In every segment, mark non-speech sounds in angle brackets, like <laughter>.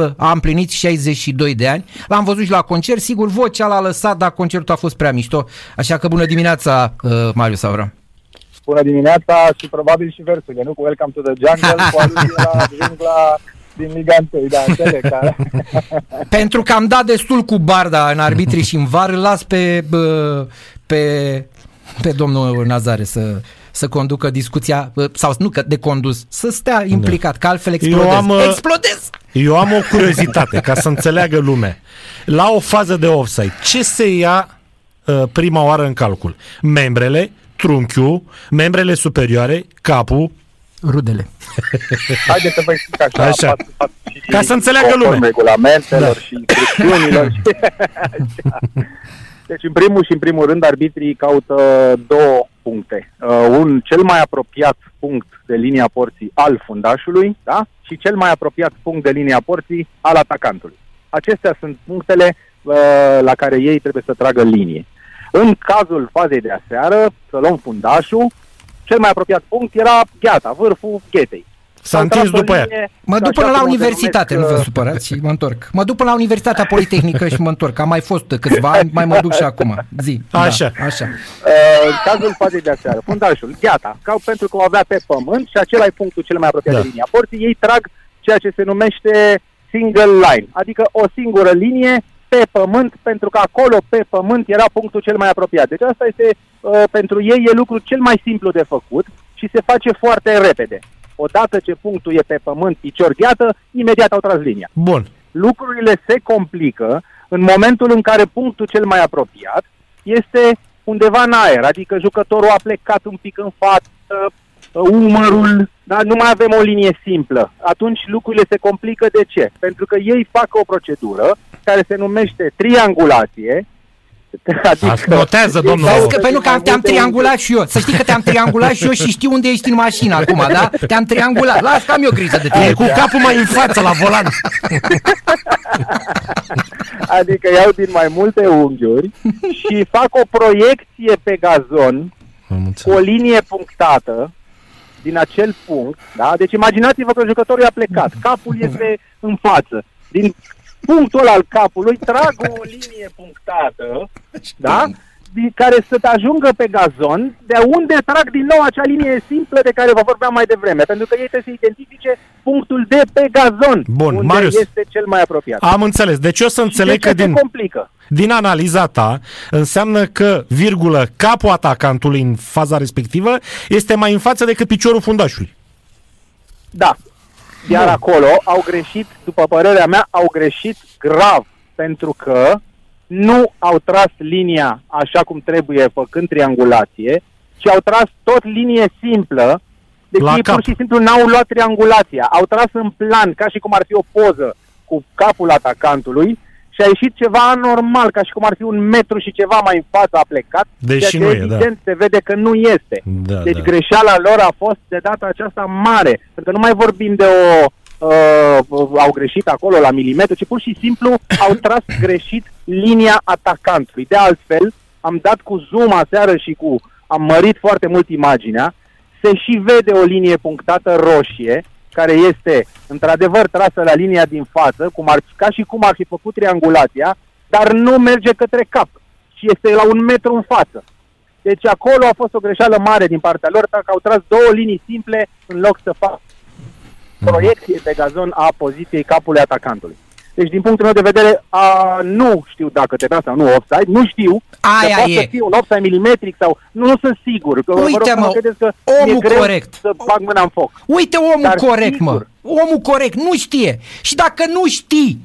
el a împlinit 62 de ani. L-am văzut și la concert, sigur, vocea l-a lăsat, dar concertul a fost prea mișto. Așa că bună dimineața, uh, Marius Avram. Bună dimineața și probabil și versurile, nu? Cu Welcome to the Jungle, cu aluzie la <laughs> jungla din Liga 1, da, înțeleg, da. <laughs> Pentru că am dat destul cu barda în arbitrii și în var, îl las pe, bă, pe, pe domnul Nazare să, să conducă discuția, bă, sau nu că de condus, să stea implicat, că altfel explodez. Eu am, uh, explodez! Eu am o curiozitate, ca să înțeleagă lumea. La o fază de offside, ce se ia uh, prima oară în calcul? Membrele, trunchiul, membrele superioare, capul, Rudele. <laughs> Haideți să vă explic așa, Așa. față- față și Ca să înțeleagă conform lumea. regulamentelor Da. și instrucțiunilor. și <laughs> așa. Deci, în primul și în primul rând, arbitrii caută două puncte. Uh, un cel mai apropiat punct de linia porții al fundașului, da? Și cel mai apropiat punct de linia porții al atacantului. Acestea sunt punctele uh, la care ei trebuie să tragă linie. În cazul fazei de aseară, să luăm fundașul, cel mai apropiat punct era gheata, vârful ghetei. S-a Au întins tras o după ea. linie, Mă și duc până așa la cum o universitate, nu denumesc, vă uh, supărați și mă întorc. Mă duc până la Universitatea <laughs> Politehnică și mă întorc. Am mai fost câțiva ani, mai mă duc și acum. Zi. Așa. Da, așa. Uh, în cazul fazei de aseară, fundașul, gheata, ca pentru că o avea pe pământ și acela e punctul cel mai apropiat Da. de linia porții, ei trag ceea ce se numește single line, adică o singură linie pe pământ, pentru că acolo pe pământ era punctul cel mai apropiat. Deci asta este, uh, pentru ei e lucru cel mai simplu de făcut și se face foarte repede. Odată ce punctul e pe pământ, picior gheată, imediat au tras linia Bun. lucrurile se complică în momentul în care punctul cel mai apropiat este undeva în aer, adică jucătorul a plecat un pic în față, umărul, dar nu mai avem o linie simplă. Atunci lucrurile se complică de ce? Pentru că ei fac o procedură care se numește triangulație, <laughs> Asta notează, ei domnul. dau Vezi că pe pentru că mai am- te-am multe triangulat și eu. Să știi că te-am triangulat și eu și știu unde ești în mașină acum, da? Te-am triangulat. Las că am eu grijă de E tine. cu capul mai în față la volan. <laughs> Adică iau din mai multe unghiuri și fac o proiecție pe gazon Am cu înțeles. o linie punctată din acel punct, da? Deci imaginați-vă că jucătorul a plecat, capul este în față. Din punctul ăla al capului trag o <laughs> linie punctată, da? Din care să te ajungă pe gazon, de unde trag din nou acea linie simplă de care vă vorbeam mai devreme, pentru că ei trebuie să identifice punctul de pe gazon, Bun, unde Marius. este cel mai apropiat. Am înțeles. Deci eu să înțeleg de ce că din, se complică? din analiza ta înseamnă că, virgulă, capul atacantului în faza respectivă este mai în față decât piciorul fundașului. Da. Iar acolo au greșit, după părerea mea, au greșit grav, pentru că nu au tras linia așa cum trebuie, făcând triangulație, ci au tras tot linie simplă, deci La ei cap. pur și simplu n-au luat triangulația, au tras în plan, ca și cum ar fi o poză cu capul atacantului și a ieșit ceva anormal, ca și cum ar fi un metru și ceva mai în față a plecat, Deși ceea nu ce e, da. evident se vede că nu este. Da, Deci da. greșeala lor a fost de data aceasta mare. Pentru că nu mai vorbim de o... Uh, au greșit acolo la milimetru, ci pur și simplu au tras greșit linia atacantului. De altfel, am dat cu zoom aseară și cu... Am mărit foarte mult imaginea. Se și vede o linie punctată roșie, care este într-adevăr trasă la linia din față, cum ar, ca și cum ar fi făcut triangulația, dar nu merge către cap, și este la un metru în față. Deci acolo a fost o greșeală mare din partea lor, dacă au tras două linii simple în loc să facă proiecție pe gazon a poziției capului atacantului. Deci, din punctul meu de vedere, a, nu știu dacă trebuia sau nu offside, nu știu. Aia că poate e. să fie un offside milimetric sau... Nu, nu sunt sigur. Că, vă rog Uite, să mă, credeți că omul e greu corect. să bag mâna în foc. Uite omul Dar corect, sigur. mă. Omul corect, nu știe. Și dacă nu știi,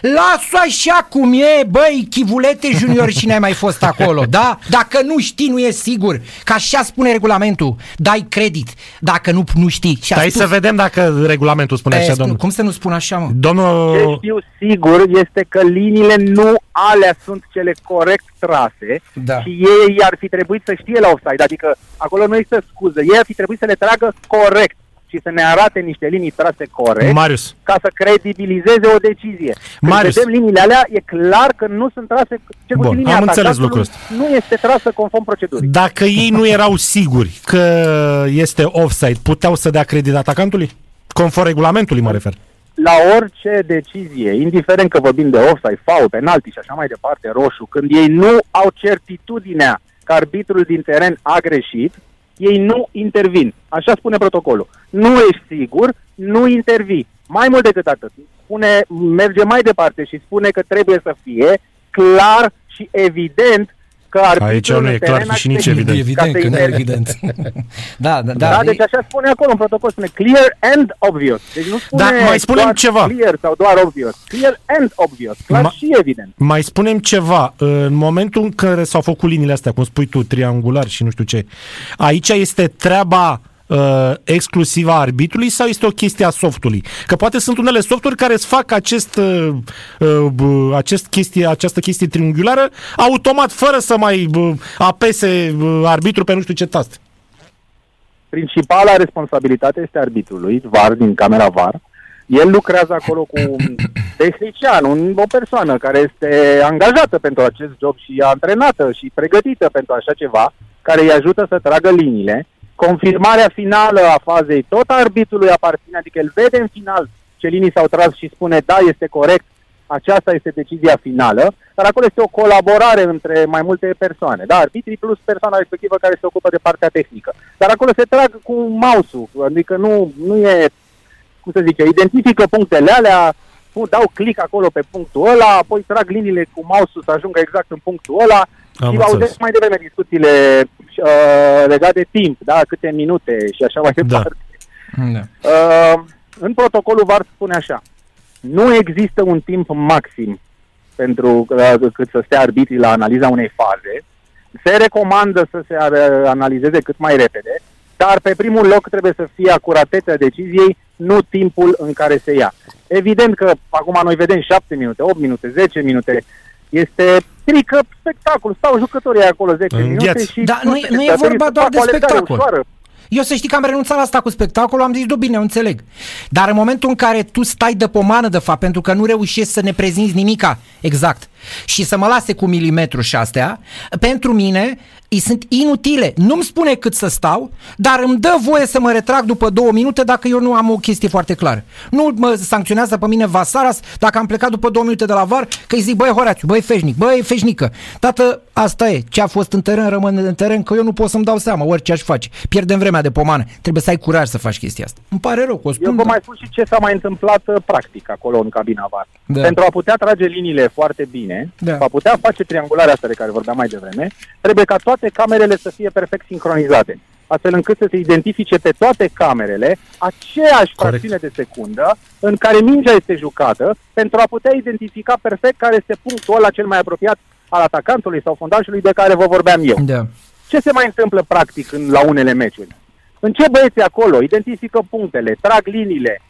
lasă așa cum e, băi, chivulete junior și n-ai mai fost acolo, da? Dacă nu știi, nu e sigur. Că așa spune regulamentul. Dai credit. Dacă nu, nu știi. Și a Stai spus- să vedem dacă regulamentul spune E, așa, spun- domnul. Cum să nu spun așa, mă? Ce Domnul... știu sigur este că liniile nu alea sunt cele corect trase Da. și ei ar fi trebuit să știe la offside, adică acolo nu există scuză, ei ar fi trebuit să le tragă corect și să ne arate niște linii trase corect Marius, ca să credibilizeze o decizie. Când Marius. vedem liniile alea, e clar că nu sunt trase, cel Bun, puțin linia am înțeles atacantului lucrul ăsta. nu este trasă conform procedurii. dacă ei nu erau siguri că este offside, puteau să dea credit atacantului? Conform regulamentului, mă refer. la orice decizie, indiferent că vorbim de offside, foul, penalti și așa mai departe, roșu, când ei nu au certitudinea că arbitrul din teren a greșit, ei nu intervin. Așa spune protocolul. Nu ești sigur, nu intervii. Mai mult decât atât, spune, merge mai departe și spune că trebuie să fie clar și evident că arbitrul Aici nu în e clar teren a și nici greșit. evident. Ca Evident să că nu e inter- evident. <laughs> da, da, da. Da, deci așa spune acolo în protocol, spune clear and obvious. Deci nu spune Da, mai spunem doar ceva. clear sau doar obvious. Clear and obvious, clar Ma- și evident. Mai spunem ceva. În momentul în care s-au făcut liniile astea, cum spui tu, triangular și nu știu ce, aici este treaba uh, exclusivă a arbitrului sau este o chestie a softului? Că poate sunt unele softuri care îți fac acest, uh, uh, b- acest chestie, această chestie triunghiulară automat, fără să mai uh, apese uh, arbitru pe nu știu ce tast. Principala responsabilitate este arbitrului, VAR, din camera VAR. El lucrează acolo cu un tehnician, un, o persoană care este angajată pentru acest job și antrenată și pregătită pentru așa ceva, care îi ajută să tragă liniile. Confirmarea finală a fazei tot arbitrului aparține, adică el vede în final ce linii s-au tras și spune da, este corect, aceasta este decizia finală, dar acolo este o colaborare între mai multe persoane, da, arbitrii plus persoana respectivă care se ocupă de partea tehnică. Dar acolo se trag cu mouse-ul, adică nu, nu e, cum să zice, identifică punctele alea, pu- dau click acolo pe punctul ăla, apoi trag liniile cu mouse-ul să ajungă exact în punctul ăla Am și înțeles. auzesc mai devreme discuțiile uh, legate de timp, da, câte minute și așa mai Da. departe. Da. Uh, în protocolul VAR spune așa. Nu există un timp maxim pentru uh, cât să stea arbitrii la analiza unei faze. Se recomandă să se ar- analizeze cât mai repede, dar pe primul loc trebuie să fie acuratețea deciziei, nu timpul în care se ia. Evident că acum noi vedem 7 minute, 8 minute, 10 minute. Este strică spectacol. Stau jucătorii acolo 10 minute Îngheați. și... Da, nu e- știu, nu e spectatorii vorba să doar facă de o alergare spectacol. ușoară. Eu să știi că am renunțat la asta cu spectacolul, am zis, do bine, eu înțeleg. Dar în momentul în care tu stai de pomană, de fapt, pentru că nu reușești să ne prezinți nimica exact și să mă lase cu milimetru și astea, pentru mine îi sunt inutile. Nu-mi spune cât să stau, dar îmi dă voie să mă retrag după două minute dacă eu nu am o chestie foarte clară. Nu mă sancționează pe mine Vasaras dacă am plecat după două minute de la var, că îi zic, băi Horațiu, băi Feșnic, băi Feșnică. Tată, asta e, ce a fost în teren rămâne în teren, că eu nu pot să-mi dau seama orice aș face. Pierdem vremea de pomană. Trebuie să ai curaj să faci chestia asta. Îmi pare rău că o Eu spun. vă dar- mai spun și ce s-a mai întâmplat uh, practic acolo în cabina VAR. Da. Pentru a putea trage liniile foarte bine, Da. a putea face triangularea asta de care vorbeam mai devreme, trebuie ca toate camerele să fie perfect sincronizate, astfel încât să se identifice pe toate camerele aceeași Corect. fracțiune de secundă în care mingea este jucată, pentru a putea identifica perfect care este punctul ăla cel mai apropiat al atacantului sau fundașului de care vă vorbeam eu. Da. Ce se mai întâmplă practic în, la unele meciuri? În ce băieți acolo identifică punctele, trag liniile,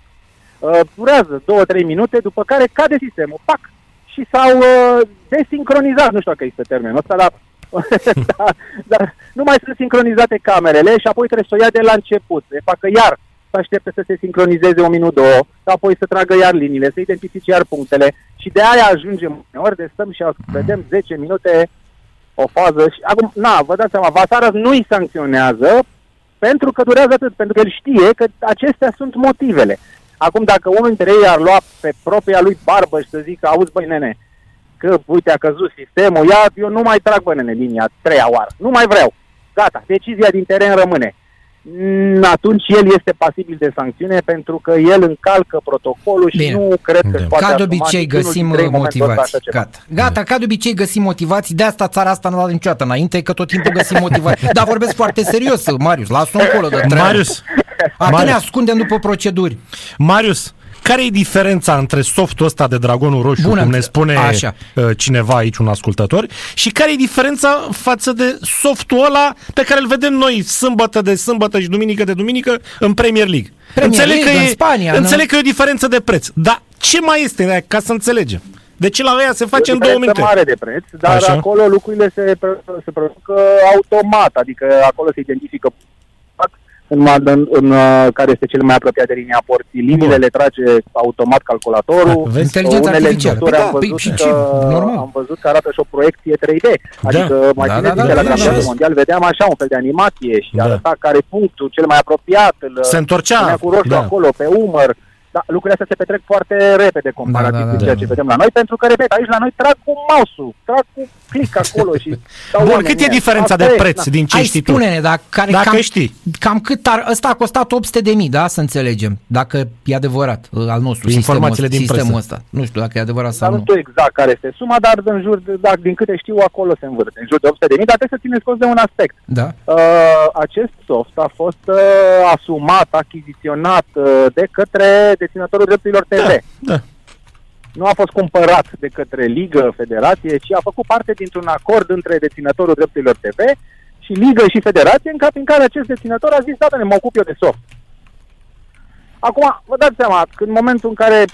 uh, durează 2-3 minute, după care cade sistemul, pac, și s-au uh, desincronizat, nu știu dacă este termenul ăsta, dar, <laughs> dar, dar nu mai sunt sincronizate camerele și apoi trebuie să o ia de la început, se facă iar, să aștepte să se sincronizeze un minut, două, și apoi să tragă iar liniile, să identifice iar punctele și de aia ajungem uneori de stăm și vedem 10 minute o fază și acum, na, vă dați seama, Vasaras nu îi sancționează pentru că durează atât, pentru că el știe că acestea sunt motivele. Acum, dacă unul dintre ei ar lua pe propria lui barbă și să zică, auzi, băi, nene, că, uite, a căzut sistemul, ia, eu nu mai trag, bă, nene, linia a treia oară, nu mai vreau. Gata, decizia din teren rămâne. Mm, Atunci el este pasibil de sancțiune pentru că el încalcă protocolul și Bine. nu cred că Da. își poate Ca de asuma obicei niciunul găsim dintre ei în momentul ăsta motivații. așa ceva. Gata. Gata, ca de obicei găsim motivații. De asta țara asta nu a dat niciodată înainte, că tot timpul găsim motivații. Dar vorbesc foarte serios, Marius. Lasă-o încolo de treabă. Marius, Atât ne Marius. ascundem după proceduri. Marius, care e diferența între softul ăsta de dragonul roșu, Bună, cum ne spune așa. uh, cineva aici, un ascultător, și care e diferența față de softul ăla pe care îl vedem noi sâmbătă de sâmbătă și duminică de duminică în Premier League? Premier înțeleg League, că în e, Spania, înțeleg nu? că e o diferență de preț, dar ce mai este ca să înțelegem? De ce la ăia se face E o în două diferență minute? mare de preț, dar Așa. acolo lucrurile se, pre- se produc uh, automat, adică acolo se identifică în, ma- în, în, uh, care este cel mai apropiat de linia porții. Liniile Bun. le trage automat calculatorul. Vezi? Inteligența Unele artificială. structuri Păi am, da, păi văzut și ce? că, Normal. am văzut că arată și o proiecție 3D. Adică mai Da, țineți da, minte, da, la da, campionatul da. mondial vedeam așa un fel de animație și Da. arăta care e punctul cel mai apurat. Îl, Se întorcea, punea cu roșu da. acolo pe umăr Dar lucrurile astea se petrec foarte repede comparativ Da, da, da, cu ceea da. ce vedem la noi, pentru că, repet, aici la noi trag cu mouse-ul, trag cu click acolo și... <laughs> dau Bun, oamenii cât e aia. diferența Asta de e, preț da. din ce Hai, știi tu? spune-ne, dar care, Dacă cam, știi. cam cât ar, ăsta a costat 800 de mii, da, să înțelegem, dacă e adevărat uh, al nostru Informațiile sistemul, din sistemul presă. ăsta. Nu știu dacă e adevărat sau Dar nu nu. știu exact care este suma, dar în jur, de, dacă din câte știu, acolo se învârte, în jur de 800 de mii, dar trebuie să țineți cont de un aspect. Da? Uh, acest soft a fost uh, asumat, achiziționat uh, de către deținătorul drepturilor TV. Da, da. Nu a fost cumpărat de către Ligă, Federație, ci a făcut parte dintr-un acord între deținătorul drepturilor TV și Ligă și Federație, în cap în care acest deținător a zis, da, mă ocup eu de soft. Acum, vă dați seama, că în momentul în care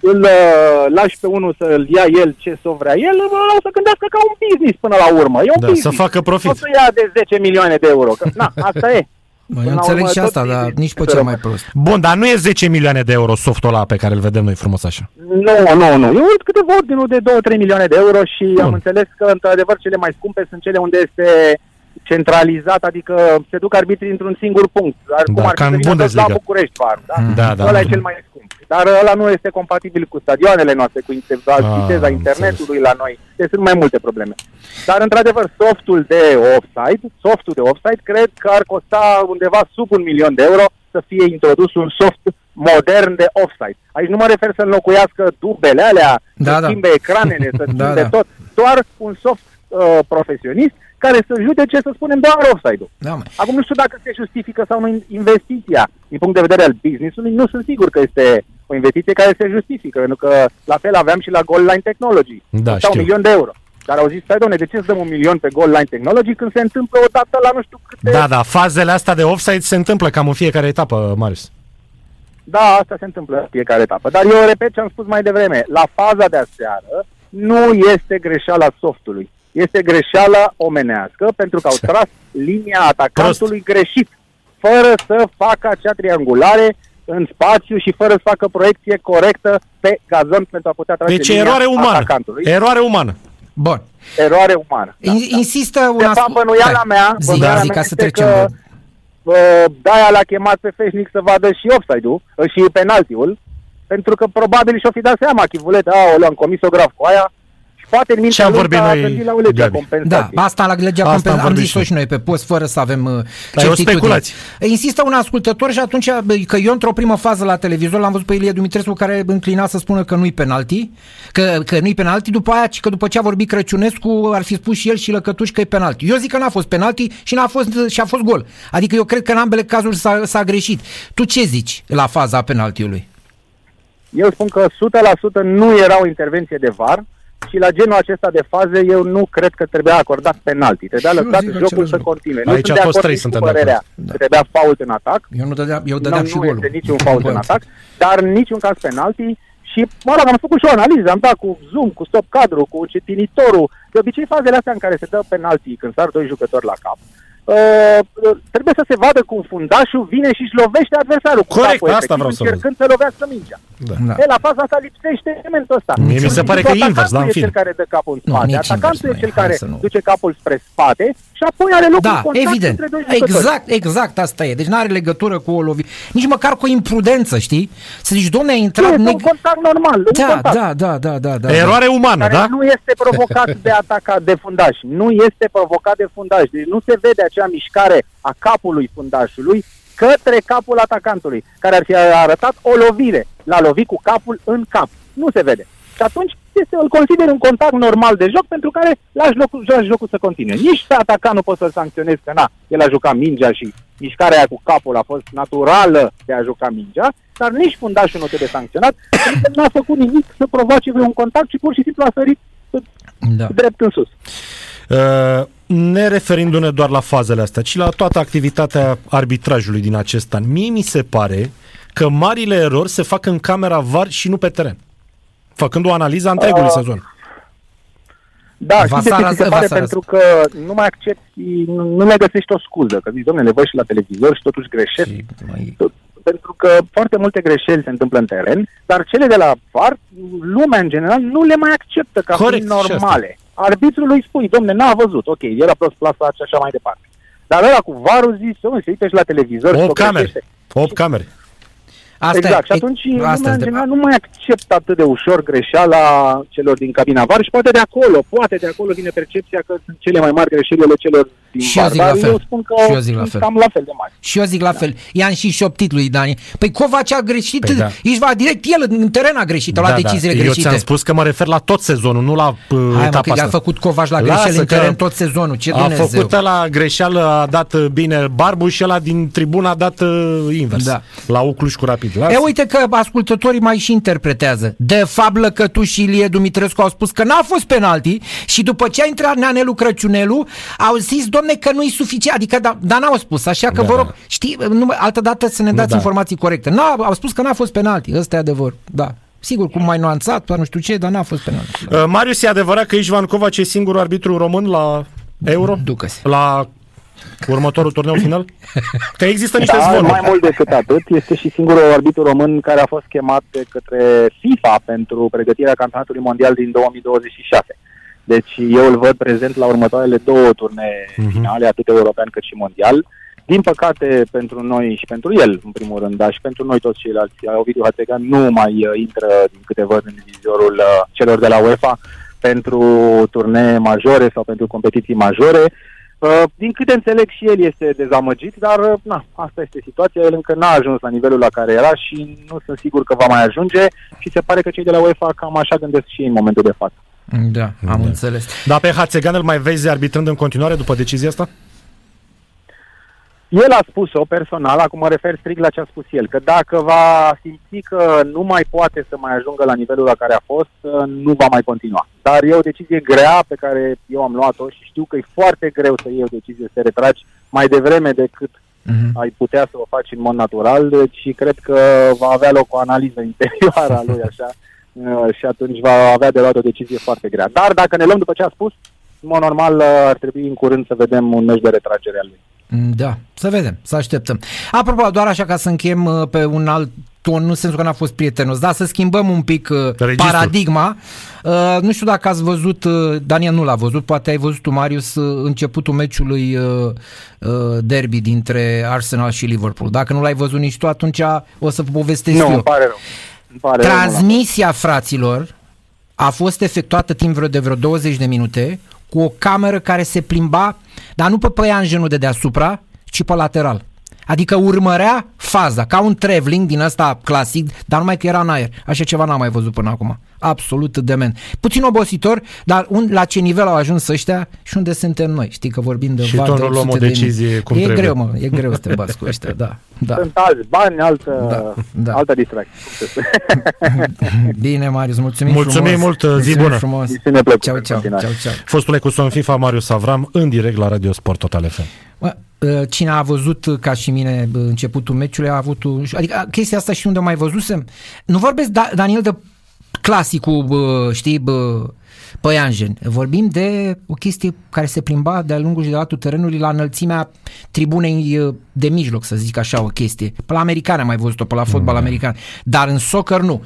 îl uh, lași pe unul să-l ia el ce soft vrea el, ăla o să gândească ca un business până la urmă. E un Da, business. să facă profit. O să ia de 10 milioane de euro. Că, na, asta e. Mă, Până eu la înțeleg urmă, și tot asta, dar business nici pe să cel rămână. mai prost. Bun, dar nu e 10 milioane de euro softul ăla pe care îl vedem noi frumos așa. Nu, nu, nu. Eu uit câteva ordinul de 2-3 milioane de euro și Bun. am înțeles că, într-adevăr, cele mai scumpe sunt cele unde este centralizat, adică se duc arbitrii într-un singur punct. Ar, Da, cum ar ca fi în să vină toți la Bundesliga. București, doar, da? Da, da. Ăla e cel mai scump. Dar ăla nu este compatibil cu stadioanele noastre, cu inter- viteza am internetului la noi. Deci sunt mai multe probleme. Dar, într-adevăr, softul de offside, softul de offside, cred că ar costa undeva sub un milion de euro să fie introdus un soft modern de offside. Aici nu mă refer să înlocuiască dubele alea, Da, să da. schimbe ecranele, să <laughs> schimbe Da, da. tot. Doar un soft uh, profesionist care să judece, să spunem, doar offside-ul. Da, mă. Acum nu știu dacă se justifică sau nu investiția. Din punct de vedere al business-ului, nu sunt sigur că este o investiție care se justifică, pentru că la fel aveam și la Goal Line Technology. Da, Costea un știu. milion de euro. Dar au zis, stai doamne, de ce să dăm un milion pe Goal Line Technology când se întâmplă o dată la nu știu câte... Da, da, fazele astea de offside se întâmplă cam în fiecare etapă, Marius. Da, asta se întâmplă în fiecare etapă. Dar eu repet ce am spus mai devreme. La faza de aseară nu este greșeala softului. Este greșeala omenească pentru că au tras linia atacantului greșit, fără să facă acea triangulare în spațiu și fără să facă proiecție corectă pe gazon pentru a putea trage Deci linia eroare umană. atacantului. Eroare umană. Bun. Eroare umană. Da, In- da. Insistă un De fapt, bănuiala mea, Zi, bănuiala zi, mea ca să este trecem. că bă. uh, de-aia l-a chemat pe Feșnic să vadă și offside-ul uh, și penaltiul, pentru că probabil și-o fi dat seama Chivulet, a, o am comis o grav cu aia și poate în mintea am lui vorbit s-a noi, gândit la o lege a Gabi? Da, compensației. asta la legea Asta am compensației am vorbit zis-o și și noi pe post, fără să avem uh, Dar e o certitudine. speculație. Insistă un ascultător și atunci, bă, că eu într-o primă fază la televizor l-am văzut pe Ilie Dumitrescu care înclina să spună că nu-i penalti, că, că nu-i penalti, după aia, ci că după ce a vorbit Crăciunescu, ar fi spus și el și Lăcătuș că e penalti. Eu zic că n-a fost penalti și, n-a fost, și a fost gol. Adică eu cred că în ambele cazuri s-a, s-a greșit. Tu ce zici la faza penaltiului? Eu spun că 100% nu era o intervenție de VAR și la genul acesta de faze eu nu cred că trebuia acordat penalti. Trebuia Și eu lăsat zic jocul același să lucru. continue. Nu Aici sunt a de fost acord trei, nici cu suntem de părerea acord. că trebuia fault în atac. Eu nu dădeam, eu Nu, dădeam și nu golul. este niciun fault în Bă, atac, dar în niciun caz penalti. Și, mă rog, am făcut și o analiză, am dat cu zoom, cu stop cadru, cu citinitorul. De obicei, fazele astea în care se dă penalti când sar doi jucători la cap, uh, trebuie să se vadă cum fundașul vine și își lovește adversarul cu Corect, capul, asta efectiv, vreau să încercând să lovească mingea. Da. Da. E, la faza asta lipsește elementul ăsta. Mie mi se pare că e invers, da, în Atacantul e fine. cel care dă capul în Nu, spate. nici Atacantul invers e cel nu e, hai care să nu. duce capul spre spate și apoi are loc un Da, contact evident. între doi jucători. Exact, exact asta e. Deci nu are legătură cu o lovire. Nici măcar cu o imprudență, știi? Să zici, domne, a Nu, intrat... este un neg- contact normal, un da, contact. da, da, da, da, da. Eroare umană, care da? nu este provocat de ataca de fundaș. Nu este provocat de fundaș. Deci nu se vede acea mișcare a capului fundașului către capul atacantului, care ar fi arătat o lovire. L-a lovit cu capul în cap. Nu se vede. Și atunci este, îl consider un contact normal de joc pentru care lași locul, lași jocul să continue. Nici pe atacant nu poți să-l sancționezi că na, el a jucat mingea și mișcarea aia cu capul a fost naturală de a juca mingea, dar nici fundașul nu trebuie sancționat, pentru <coughs> că n-a făcut nimic să provoace vreun contact și pur și simplu a sărit Da. drept în sus. Uh, ne referindu-ne doar la fazele astea, ci la toată activitatea arbitrajului din acest an, mie mi se pare că marile erori se fac în camera VAR și nu pe teren. Făcând o analiză a întregului Uh, sezon. Da, știți de ce Vasara- ți se pare? Vasara- Pentru că nu mai accepti, nu, nu mai găsești o scuză. Că zici, domnule, le văd și la televizor și totuși greșesc. Și mai... Tot- Pentru că foarte multe greșeli se întâmplă în teren, dar cele de la VAR, lumea în general nu le mai acceptă ca Corect, fiind și asta. normale. Arbitrul îi spui, domne, n-a văzut, ok, era prost plasat și așa mai departe. Dar ăla cu VAR-ul zice, "Dom'le, se uite și la televizor și 8 o camere. greșește." 8 camere. Asta exact. e, și atunci e, lumea, asta în este. general, nu mai acceptă atât de ușor greșeala celor din cabina VAR și poate de acolo, poate de acolo vine percepția că sunt cele mai mari greșelile celor din Și eu VAR. zic Dar la fel. eu spun că Și eu zic la sunt fel. cam la fel de mari. Și eu zic la fel. I-am și șoptit lui Dani. Păi Covaci a greșit, Păi da. ești va direct el în teren a greșit, a luat deciziile Eu greșite. ți-am spus că mă refer la tot sezonul, nu la uh, Hai mă, etapa că i-a asta. făcut Covaci la Lasă greșeli în că teren tot sezonul. Ce a Dumnezeu. făcut la greșeală, a dat uh, bine Barbu și ăla din tribună a dat uh, invers. Da. La Ucluș cu Rapid. Lasă. E, uite că ascultătorii mai și interpretează. De fapt, Lăcătuș și Ilie Dumitrescu au spus că n-a fost penalti și după ce a intrat Neanelu Crăciunelu, au zis, domne, că nu-i suficient. Adică, da, dar n-au spus. Așa că Da, vă rog, da. știi, nu, altă dată să ne dați da. informații corecte. N-a, au spus că n-a fost penalti. Ăsta e adevăr. Da. Sigur, cum mai nuanțat, doar nu știu ce, dar n-a fost penalti. Uh, Marius, e adevărat că Ișvan Covaci e singurul arbitru român la Euro? Ducă-se. La următorul turneu final? <laughs> Că există niște Da, zvonuri. mai mult decât atât, este și singurul arbitru român care a fost chemat de către FIFA pentru pregătirea campionatului mondial din 2026. Deci eu îl văd prezent la următoarele două turnee finale, atât european cât și mondial. Din păcate, pentru noi și pentru el, în primul rând, dar și pentru noi toți ceilalți, Ovidiu Hațegan nu mai uh, intră, din câte văd, în divizorul uh, celor de la UEFA pentru turnee majore sau pentru competiții majore. Uh, Din câte înțeleg și el este dezamăgit, dar uh, na, asta este situația. El încă n-a ajuns la nivelul la care era și nu sunt sigur că va mai ajunge și se pare că cei de la UEFA cam așa gândesc și ei în momentul de față. Da, am Da. înțeles. Dar pe Hațegan îl mai vezi arbitrând în continuare după decizia asta? El a spus-o personal, acum mă refer strict la ce a spus el, că dacă va simți că nu mai poate să mai ajungă la nivelul la care a fost, uh, nu va mai continua. Dar e o decizie grea pe care eu am luat-o și știu că e foarte greu să iei o decizie, să te retragi mai devreme decât Mhm. ai putea să o faci în mod natural și cred că va avea loc o analiză interioară a lui așa uh, și atunci va avea de luat o decizie foarte grea. Dar dacă ne luăm după ce a spus, în mod normal uh, ar trebui în curând să vedem un meci de retragere al lui. Da, să vedem, să așteptăm. Apropo, doar așa ca să încheiem uh, pe un alt ton, nu în sensul că n-a fost prietenos, dar să schimbăm un pic uh, Registrul. paradigma. Uh, nu știu dacă ați văzut, uh, Daniel nu l-a văzut, poate ai văzut tu, Marius, uh, începutul meciului uh, uh, derby dintre Arsenal și Liverpool. Dacă nu l-ai văzut nici tu, atunci o să povestesc Nu, eu. îmi pare rău. Îmi pare rău, nu l-am Transmisia, fraților, a fost efectuată timp vreo de vreo 20 de minute cu o cameră care se plimba, dar nu pe păianjenul de deasupra, ci pe lateral. Adică urmărea faza, ca un traveling din ăsta clasic, dar numai că era în aer. Așa ceva n-am mai văzut până acum. Absolut dement. Puțin obositor, dar un, la ce nivel au ajuns ăștia și unde suntem noi. Știi că vorbim de Și VAR tot de nu luăm 800 o de mii. decizie cum E trebuie. greu, mă, e greu să te bați cu ăștia, da. da. Sunt alți bani, altă, Da, da. altă distracție. cum se spune. <laughs> Bine, Marius, mulțumim Mulțumim frumos. mult, zi Mulțumim bună. Frumos. Misiune plăcută Ceau, în ceau, continuare. ceau, ceau. Fostul ecusson FIFA Marius Avram în direct la Radio Sport Total FM. Bă, uh, Cine a văzut uh, ca și mine uh, începutul meciului a avut un... Adică a, chestia asta și unde mai văzusem. Nu vorbesc, da, Daniel, de clasicul, bă, știi, bă, păianjen. Vorbim de o chestie care se plimba de-a lungul și de latul terenului la înălțimea tribunei uh, de mijloc, să zic așa, o chestie. Pe la american am mai văzut-o, pe la fotbal american. Dar în soccer nu.